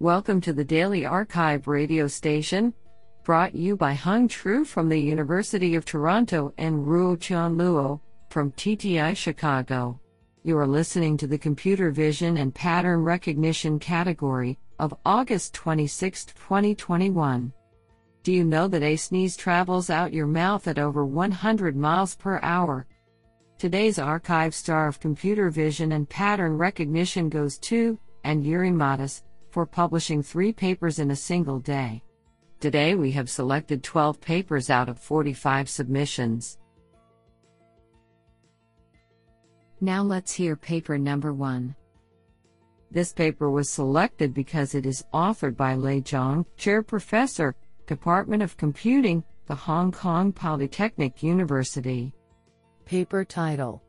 Welcome to the Daily Archive radio station, brought you by Hung Tru from the University of Toronto and Ruo Chan Luo from TTI Chicago. You are listening to the Computer Vision and Pattern Recognition category of August 26, 2021. Do you know that a sneeze travels out your mouth at over 100 miles per hour? Today's archive star of computer vision and pattern recognition goes to, and Jiri for publishing three papers in a single day. Today we have selected 12 papers out of 45 submissions. Now let's hear paper number one. This paper was selected because it is authored by Lei Zhang, Chair Professor, Department of Computing, the Hong Kong Polytechnic University. Paper title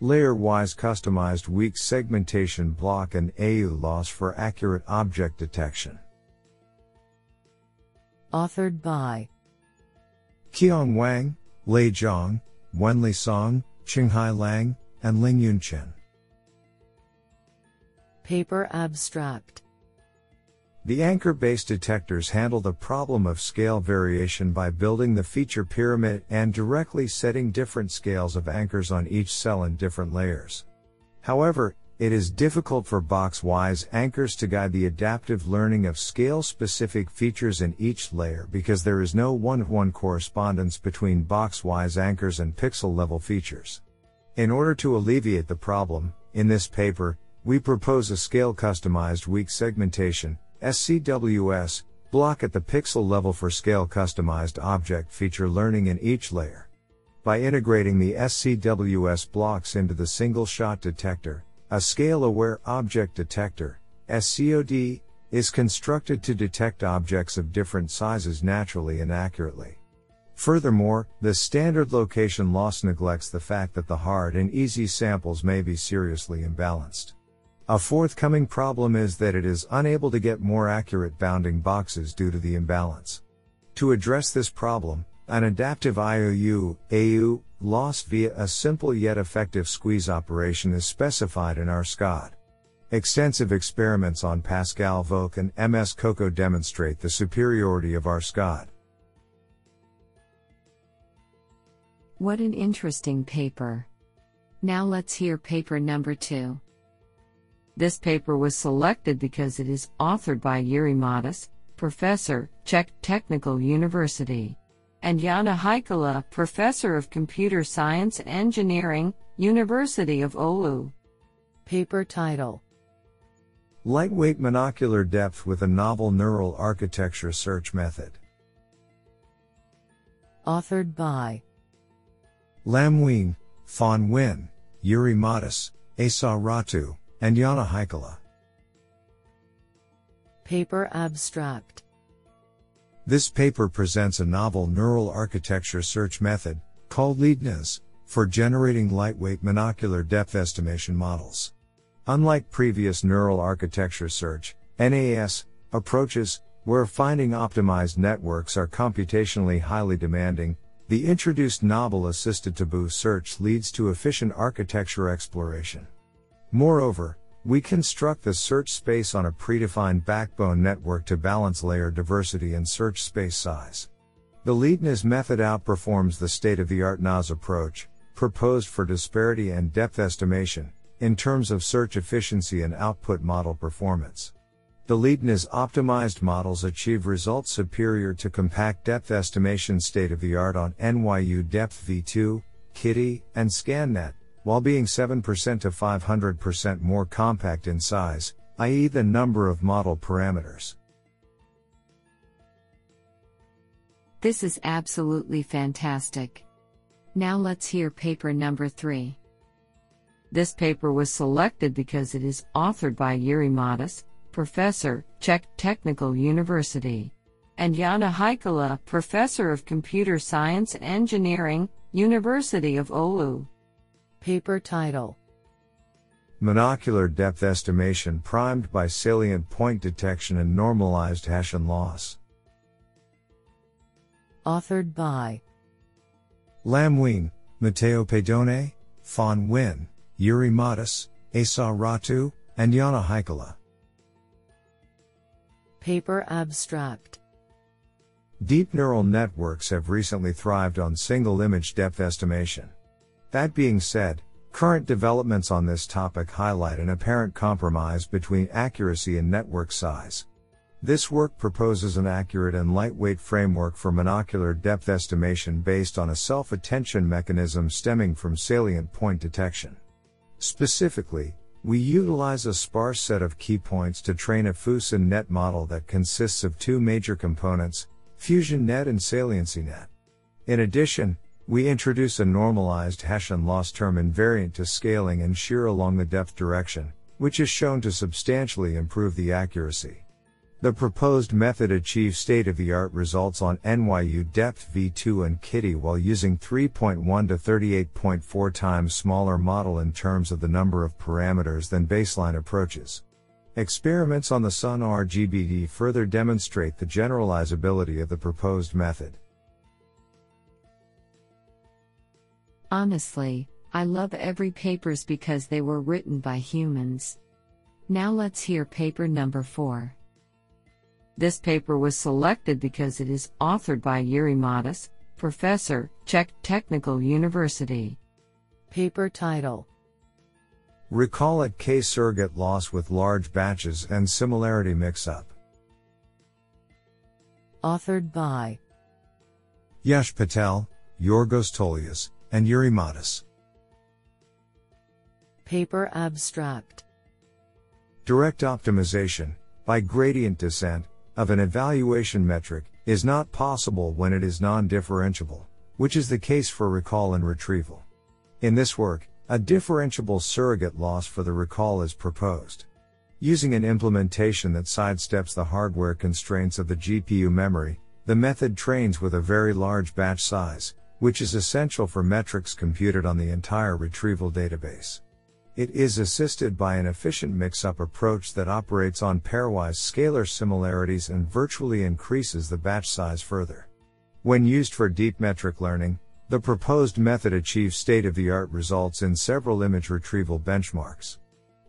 Layer-wise customized weak segmentation block and AU loss for accurate object detection. Authored by Qiang Wang, Lei Zhang, Wenli Song, Qinghai Lang, and Lingyun Chen. Paper Abstract The anchor based detectors handle the problem of scale variation by building the feature pyramid and directly setting different scales of anchors on each cell in different layers. However, it is difficult for box-wise anchors to guide the adaptive learning of scale-specific features in each layer because there is no one-to-one correspondence between box-wise anchors and pixel-level features. In order to alleviate the problem, in this paper, we propose a scale-customized weak segmentation, SCWS, block at the pixel level for scale-customized object feature learning in each layer. By integrating the SCWS blocks into the single-shot detector, a scale-aware object detector, SCOD, is constructed to detect objects of different sizes naturally and accurately. Furthermore, the standard location loss neglects the fact that the hard and easy samples may be seriously imbalanced. A forthcoming problem is that it is unable to get more accurate bounding boxes due to the imbalance. To address this problem, an adaptive IOU, AU, loss via a simple yet effective squeeze operation is specified in our SCOD. Extensive experiments on Pascal VOC and MS Coco demonstrate the superiority of our SCOD. What an interesting paper. Now let's hear paper number two. This paper was selected because it is authored by Jiri Matas, professor, Czech Technical University and Janne Heikkila, Professor of Computer Science and Engineering, University of Oulu. Paper title Lightweight monocular depth with a novel neural architecture search method. Authored by Lam Huynh, Fan Nguyen, Jiri Matas, Esa Rahtu, and Janne Heikkila. Paper abstract this paper presents a novel neural architecture search method, called LiDNAS, for generating lightweight monocular depth estimation models. Unlike previous neural architecture search, NAS, approaches, where finding optimized networks are computationally highly demanding, the introduced novel assisted tabu search leads to efficient architecture exploration. Moreover, we construct the search space on a predefined backbone network to balance layer diversity and search space size. The LiDNAS method outperforms the state of the art NAS approach, proposed for disparity and depth estimation, in terms of search efficiency and output model performance. The LiDNAS optimized models achieve results superior to compact depth estimation state of the art on NYU Depth v2, KITTI, and ScanNet, while being 7% to 500% more compact in size, i.e., the number of model parameters. This is absolutely fantastic. Now let's hear paper number 3. This paper was selected because it is authored by Jiri Matas, Professor, Czech Technical University, and Janne Heikkila, Professor of Computer Science and Engineering, University of Oulu. Paper title Monocular depth estimation primed by salient point detection and normalized Hessian loss. Authored by Lam Huynh, Matteo Pedone, Fan Nguyen, Jiri Matas, Esa Rahtu, and Janne Heikkila. Paper Abstract Deep neural networks have recently thrived on single image depth estimation. That being said, current developments on this topic highlight an apparent compromise between accuracy and network size. This work proposes an accurate and lightweight framework for monocular depth estimation based on a self attention mechanism stemming from salient point detection. Specifically, we utilize a sparse set of key points to train a FuSaNet model that consists of two major components, fusion net and saliency net. In addition, we introduce a normalized Hessian loss term invariant to scaling and shear along the depth direction, which is shown to substantially improve the accuracy. The proposed method achieves state of the art results on NYU depth v2 and KITTI while using 3.1 to 38.4 times smaller model in terms of the number of parameters than baseline approaches. Experiments on the Sun RGBD further demonstrate the generalizability of the proposed method. Honestly, I love every papers because they were written by humans. Now let's hear paper number 4. This paper was selected because it is authored by Jiri Matas, professor, Czech Technical University. Paper title Recall at K surrogate loss with large batches and similarity mix up. Authored by Yash Patel, Yorgos Tolias, and Jiri Matas. Paper abstract Direct optimization, by gradient descent, of an evaluation metric is not possible when it is non-differentiable, which is the case for recall and retrieval. In this work, a differentiable surrogate loss for the recall is proposed. Using an implementation that sidesteps the hardware constraints of the GPU memory, the method trains with a very large batch size, which is essential for metrics computed on the entire retrieval database. It is assisted by an efficient mix-up approach that operates on pairwise scalar similarities and virtually increases the batch size further. When used for deep metric learning, the proposed method achieves state-of-the-art results in several image retrieval benchmarks.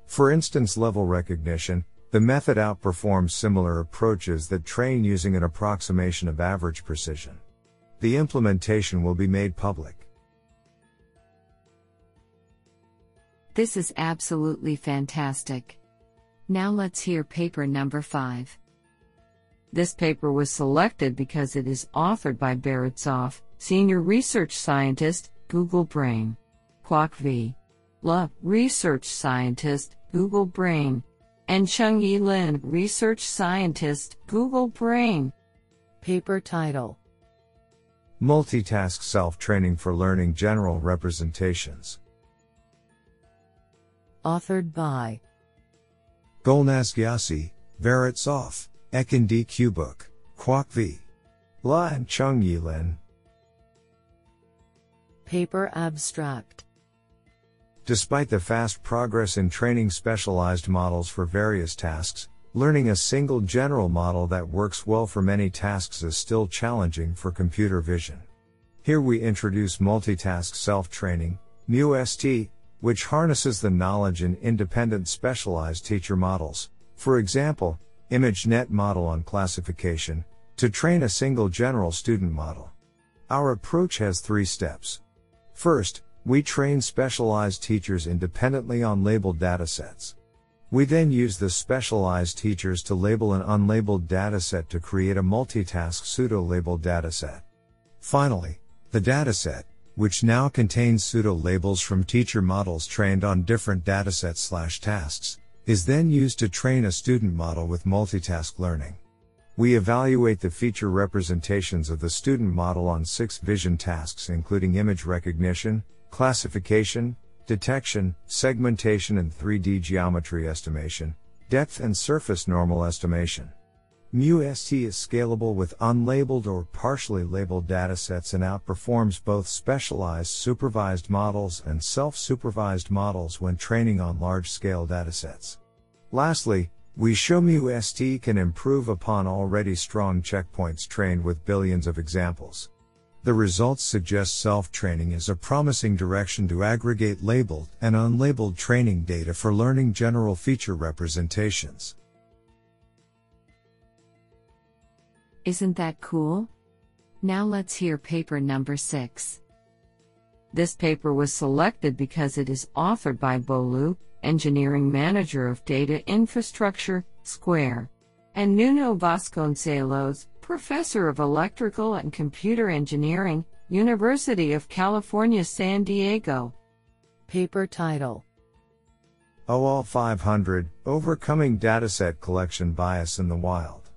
For instance level recognition, the method outperforms similar approaches that train using an approximation of average precision. The implementation will be made public. This is absolutely fantastic. Now let's hear paper number 5. This paper was selected because it is authored by Barret Zoph, Senior Research Scientist, Google Brain. Quoc V. Le, Research Scientist, Google Brain. And Tsung-Yi Lin, Research Scientist, Google Brain. Paper title Multitask Self Training for Learning General Representations authored by Golnaz Ghiasi, Borisov, Ekin D. Cubuk, Quoc V. Le and Tsung-Yi Lin. Paper Abstract Despite the fast progress in training specialized models for various tasks, learning a single general model that works well for many tasks is still challenging for computer vision. Here we introduce multitask self-training, MUST, which harnesses the knowledge in independent specialized teacher models, for example, ImageNet model on classification, to train a single general student model. Our approach has three steps. First, we train specialized teachers independently on labeled datasets. We then use the specialized teachers to label an unlabeled dataset to create a multitask pseudo-labeled dataset. Finally, the dataset, which now contains pseudo labels from teacher models trained on different datasets slash tasks, is then used to train a student model with multitask learning. We evaluate the feature representations of the student model on six vision tasks, including image recognition, classification, detection, segmentation, and 3D geometry estimation, depth and surface normal estimation. MUST is scalable with unlabeled or partially labeled datasets and outperforms both specialized supervised models and self-supervised models when training on large-scale datasets. Lastly, we show MUST can improve upon already strong checkpoints trained with billions of examples. The results suggest self-training is a promising direction to aggregate labeled and unlabeled training data for learning general feature representations. Isn't that cool? Now let's hear paper number 6. This paper was selected because it is authored by Bo Liu, Engineering Manager of Data Infrastructure, Square, and Nuno Vasconcelos, Professor of Electrical and Computer Engineering, University of California, San Diego. Paper title OL 500 Overcoming Dataset Collection Bias in the Wild.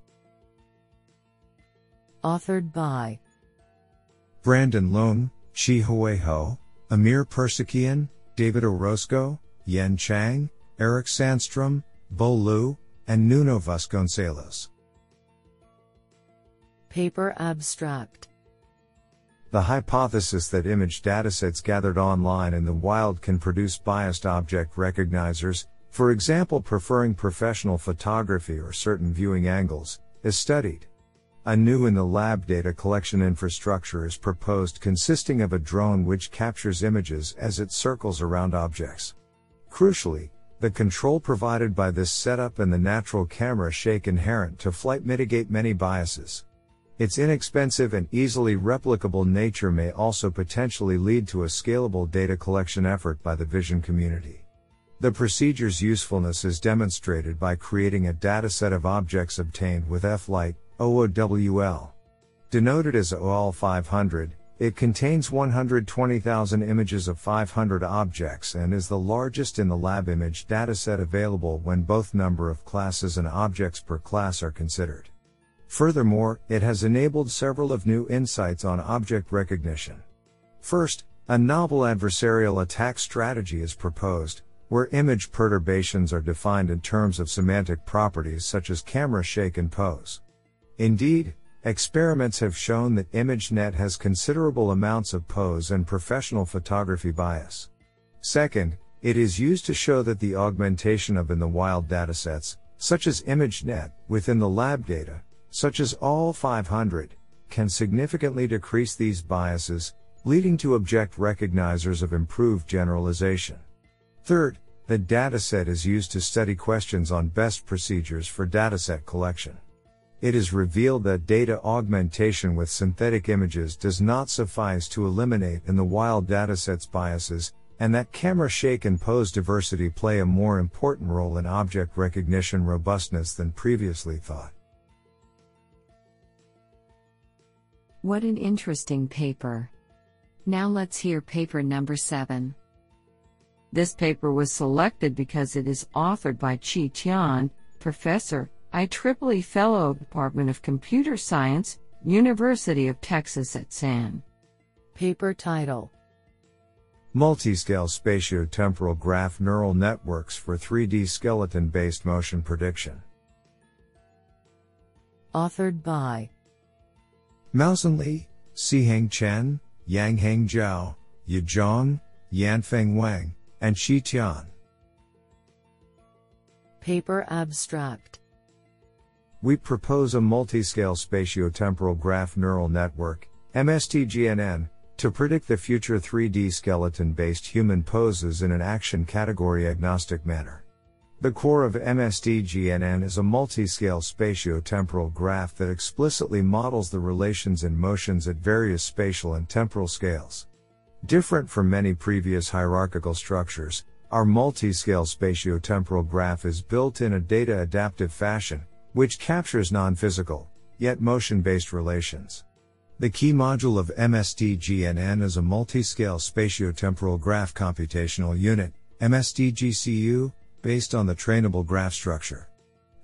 Authored by Brandon Leung, Chih-Hui Ho, Amir Persekian, David Orozco, Yen Chang, Erik Sandstrom, Bo Liu, and Nuno Vasconcelos. Paper Abstract The hypothesis that image datasets gathered online in the wild can produce biased object recognizers, for example preferring professional photography or certain viewing angles, is studied. A new in the lab data collection infrastructure is proposed consisting of a drone which captures images as it circles around objects. Crucially, the control provided by this setup and the natural camera shake inherent to flight mitigate many biases. Its inexpensive and easily replicable nature may also potentially lead to a scalable data collection effort by the vision community. The procedure's usefulness is demonstrated by creating a dataset of objects obtained with F-Light, OOWL. Denoted as OL 500, it contains 120,000 images of 500 objects and is the largest in the lab image dataset available when both number of classes and objects per class are considered. Furthermore, it has enabled several of new insights on object recognition. First, a novel adversarial attack strategy is proposed, where image perturbations are defined in terms of semantic properties such as camera shake and pose. Indeed, experiments have shown that ImageNet has considerable amounts of pose and professional photography bias. Second, it is used to show that the augmentation of in the wild datasets, such as ImageNet, within the lab data, such as all 500, can significantly decrease these biases, leading to object recognizers of improved generalization. Third, the dataset is used to study questions on best procedures for dataset collection. It is revealed that data augmentation with synthetic images does not suffice to eliminate in the wild datasets biases, and that camera shake and pose diversity play a more important role in object recognition robustness than previously thought. What an interesting paper. Now let's hear paper number 7. This paper was selected because it is authored by Qi Tian, professor, IEEE Fellow, Department of Computer Science, University of Texas at San. Paper title Multiscale spatiotemporal graph neural networks for 3D skeleton based motion prediction. Authored by Maosen Li, Siheng Chen, Yangheng Zhao, Yizhong, Yanfeng Wang, and Qi Tian. Paper Abstract we propose a multiscale spatiotemporal graph neural network, MSTGNN, to predict the future 3D skeleton based human poses in an action category agnostic manner. The core of MSTGNN is a multiscale spatiotemporal graph that explicitly models the relations and motions at various spatial and temporal scales. Different from many previous hierarchical structures, our multiscale spatiotemporal graph is built in a data adaptive fashion, which captures non-physical, yet motion-based relations. The key module of MSTGNN is a multi-scale spatiotemporal graph computational unit, MSTGCU, based on the trainable graph structure.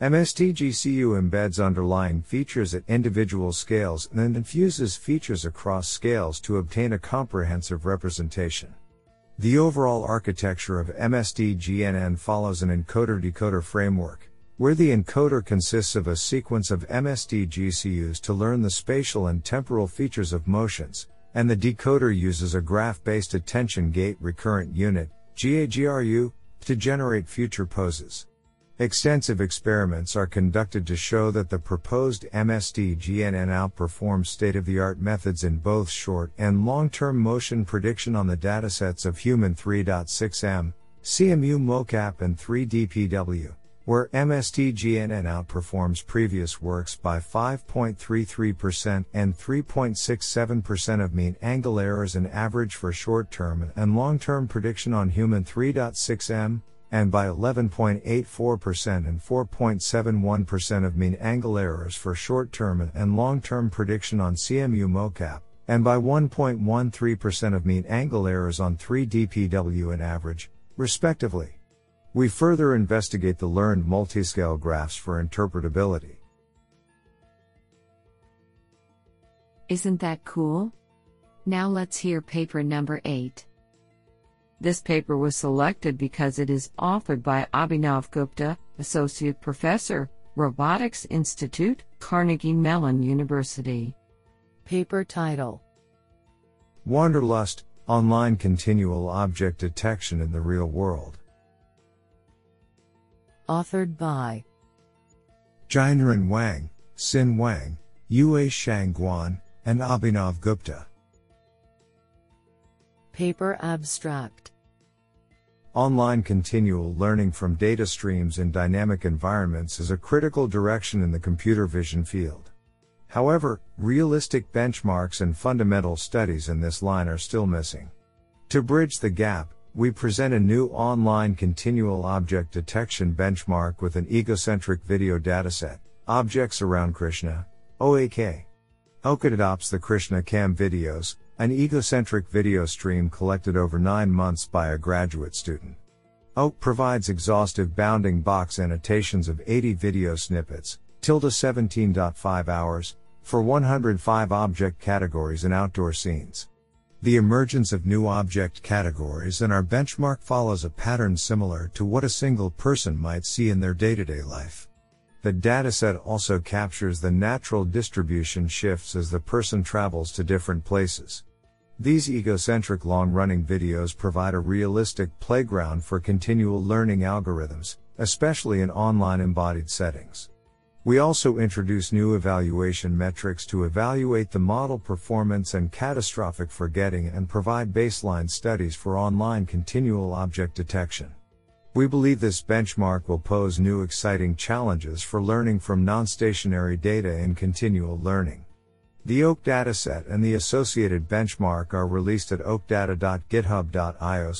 MSTGCU embeds underlying features at individual scales and then infuses features across scales to obtain a comprehensive representation. The overall architecture of MSTGNN follows an encoder-decoder framework, where the encoder consists of a sequence of MST GCUs to learn the spatial and temporal features of motions, and the decoder uses a graph-based attention gate recurrent unit, GAGRU, to generate future poses. Extensive experiments are conducted to show that the proposed MST GNN outperforms state-of-the-art methods in both short and long-term motion prediction on the datasets of Human 3.6M, CMU mocap and 3DPW where MSTGNN outperforms previous works by 5.33% and 3.67% of mean angle errors and average for short term and long term prediction on human 3.6M, and by 11.84% and 4.71% of mean angle errors for short term and long term prediction on CMU mocap, and by 1.13% of mean angle errors on 3DPW and average, respectively. We further investigate the learned multiscale graphs for interpretability. Isn't that cool? Now let's hear paper number 8. This paper was selected because it is authored by Abhinav Gupta, Associate Professor, Robotics Institute, Carnegie Mellon University. Paper title Wanderlust Online Continual Object Detection in the Real World. Authored by Jianren Wang, Xin Wang, Yue Shangguan, and Abhinav Gupta. Paper Abstract Online continual learning from data streams in dynamic environments is a critical direction in the computer vision field. However, realistic benchmarks and fundamental studies in this line are still missing. To bridge the gap, we present a new online continual object detection benchmark with an egocentric video dataset, Objects Around Krishna, OAK. OAK adopts the Krishna Cam videos, an egocentric video stream collected over nine months by a graduate student. OAK provides exhaustive bounding box annotations of 80 video snippets, tilde 17.5 hours, for 105 object categories and outdoor scenes. The emergence of new object categories and our benchmark follows a pattern similar to what a single person might see in their day to day life. The dataset also captures the natural distribution shifts as the person travels to different places. These egocentric long running videos provide a realistic playground for continual learning algorithms, especially in online embodied settings. We also introduce new evaluation metrics to evaluate the model performance and catastrophic forgetting and provide baseline studies for online continual object detection. We believe this benchmark will pose new exciting challenges for learning from non-stationary data in continual learning. The OAK dataset and the associated benchmark are released at oakdata.github.io.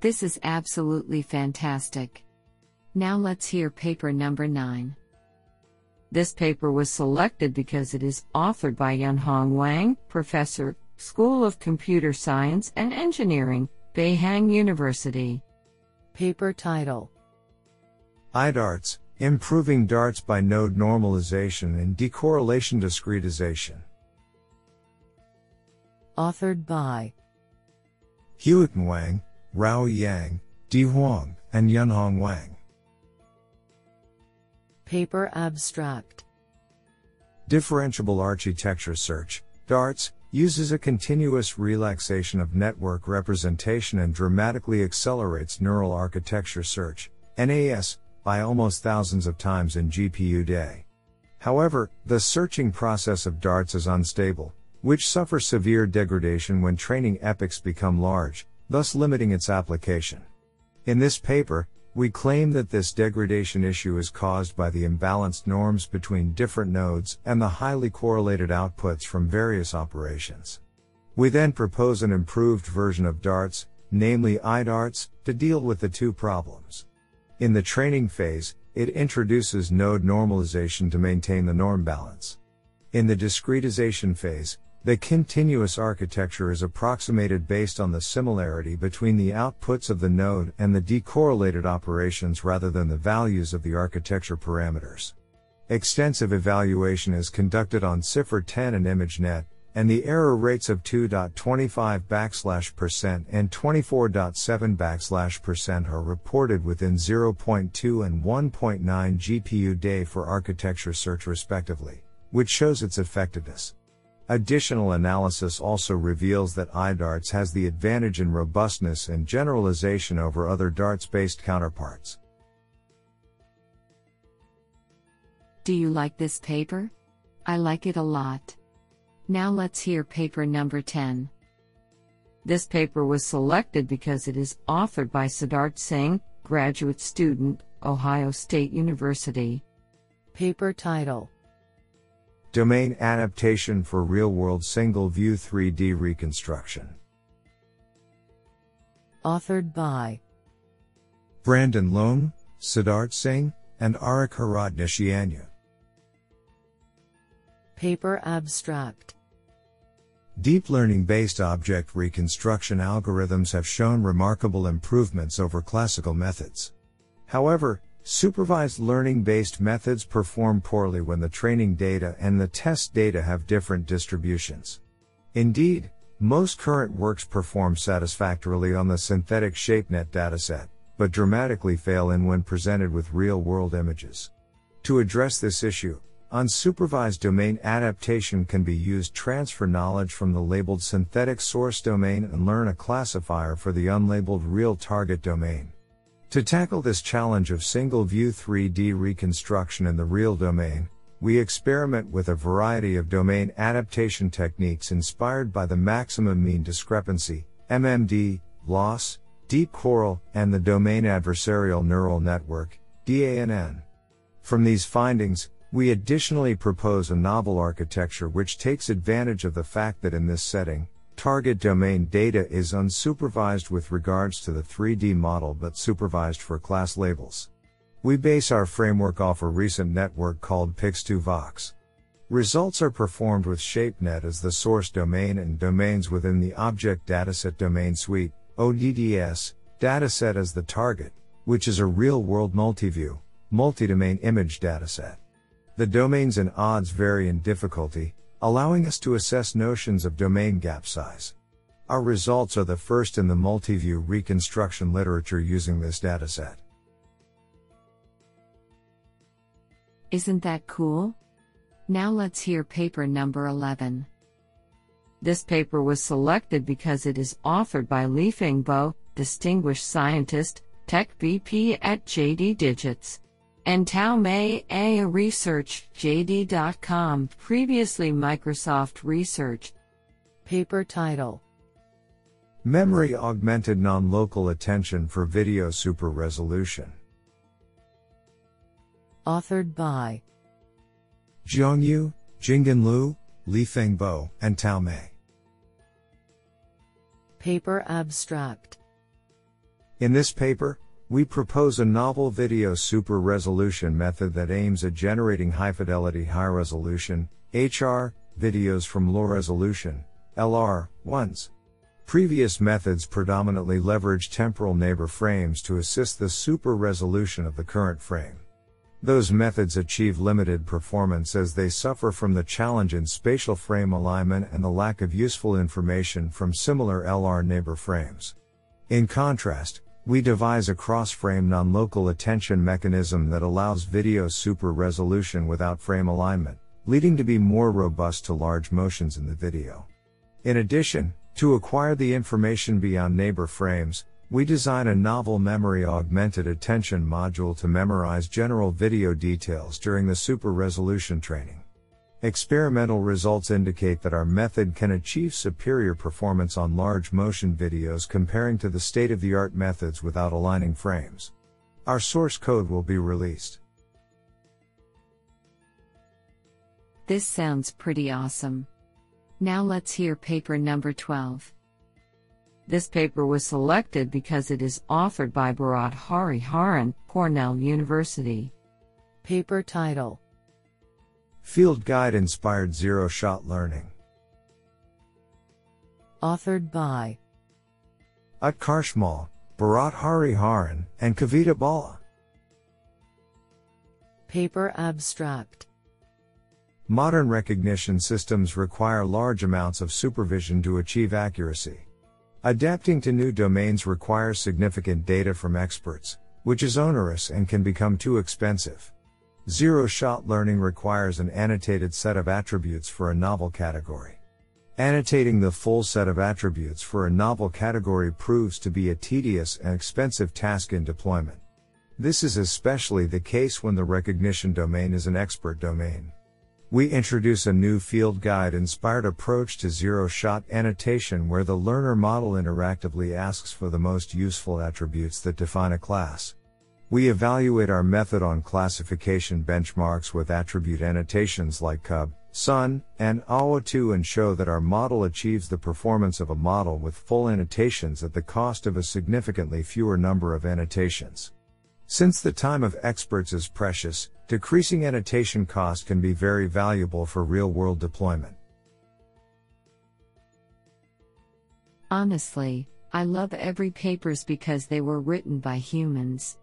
This is absolutely fantastic. Now let's hear paper number 9. This paper was selected because it is authored by Yunhong Wang, Professor, School of Computer Science and Engineering, Beihang University. Paper title IDARTS Improving darts by Node Normalization and Decorrelation Discretization. Authored by Huiqin Wang, Rao Yang, Di Huang, and Yunhong Wang. Paper Abstract Differentiable Architecture Search, DARTS, uses a continuous relaxation of network representation and dramatically accelerates neural architecture search, NAS, by almost thousands of times in GPU day. However, the searching process of DARTS is unstable, which suffers severe degradation when training epochs become large, thus limiting its application. In this paper, we claim that this degradation issue is caused by the imbalanced norms between different nodes and the highly correlated outputs from various operations. We then propose an improved version of DARTS, namely IDARTS, to deal with the two problems. In the training phase, it introduces node normalization to maintain the norm balance. In the discretization phase, the continuous architecture is approximated based on the similarity between the outputs of the node and the decorrelated operations rather than the values of the architecture parameters. Extensive evaluation is conducted on CIFAR 10 and ImageNet, and the error rates of 2.25 backslash percent and 24.7 backslash percent are reported within 0.2 and 1.9 GPU day for architecture search respectively, which shows its effectiveness. Additional analysis also reveals that iDarts has the advantage in robustness and generalization over other darts based counterparts. Do you like this paper? I like it a lot. Now let's hear paper number 10. This paper was selected because it is authored by Siddharth Singh, graduate student, Ohio State University. Paper title Domain Adaptation for Real World Single View 3D Reconstruction. Authored by Brandon Leung, Siddharth Singh, and Arik Horodniceanu. Paper abstract Deep learning based object reconstruction algorithms have shown remarkable improvements over classical methods. However, supervised learning based methods perform poorly when the training data and the test data have different distributions. Indeed, most current works perform satisfactorily on the synthetic ShapeNet dataset, but dramatically fail in when presented with real world images. To address this issue, unsupervised domain adaptation can be used transfer knowledge from the labeled synthetic source domain and learn a classifier for the unlabeled real target domain. To tackle this challenge of single view 3D reconstruction in the real domain, we experiment with a variety of domain adaptation techniques inspired by the maximum mean discrepancy, MMD, loss, deep coral, and the domain adversarial neural network, DANN. From these findings, we additionally propose a novel architecture which takes advantage of the fact that in this setting, target domain data is unsupervised with regards to the 3D model but supervised for class labels. We base our framework off a recent network called Pix2Vox. Results are performed with ShapeNet as the source domain and domains within the Object Dataset Domain Suite, ODDS, dataset as the target, which is a real world multiview, multi-domain image dataset. The domains and odds vary in difficulty, allowing us to assess notions of domain gap size. Our results are the first in the multi-view reconstruction literature using this dataset. Isn't that cool? Now let's hear paper number 11. This paper was selected because it is authored by Liefeng Bo, distinguished scientist, Tech VP at JD Digits. And Tao Mei A. Research, JD.com, previously Microsoft Research. Paper title Memory Augmented Non Local Attention for Video Super Resolution. Authored by Jiangyu, Jingen Liu, Liefeng Bo, and Tao Mei. Paper abstract In this paper, we propose a novel video super resolution method that aims at generating high fidelity, high resolution, HR, videos from low resolution, LR, ones. Previous methods predominantly leverage temporal neighbor frames to assist the super resolution of the current frame. Those methods achieve limited performance as they suffer from the challenge in spatial frame alignment and the lack of useful information from similar LR neighbor frames. In contrast, we devise a cross-frame non-local attention mechanism that allows video super resolution without frame alignment, leading to be more robust to large motions in the video. In addition, to acquire the information beyond neighbor frames, we design a novel memory augmented attention module to memorize general video details during the super resolution training. Experimental results indicate that our method can achieve superior performance on large motion videos comparing to the state of the art methods without aligning frames. Our source code will be released. This sounds pretty awesome. Now let's hear paper number 12. This paper was selected because it is authored by Bharath Hariharan, Cornell University. Paper title Field Guide Inspired Zero Shot Learning. Authored by Utkarsh Mall, Bharath Hariharan, and Kavita Bala. Paper abstract Modern recognition systems require large amounts of supervision to achieve accuracy. Adapting to new domains requires significant data from experts, which is onerous and can become too expensive. Zero shot learning requires an annotated set of attributes for a novel category. Annotating the full set of attributes for a novel category proves to be a tedious and expensive task in deployment. This is especially the case when the recognition domain is an expert domain. We introduce a new field guide inspired approach to zero shot annotation where the learner model interactively asks for the most useful attributes that define a class. We evaluate our method on classification benchmarks with attribute annotations like cub, sun, and awa2 and show that our model achieves the performance of a model with full annotations at the cost of a significantly fewer number of annotations. Since the time of experts is precious, decreasing annotation cost can be very valuable for real world deployment. Honestly, I love every papers because they were written by humans.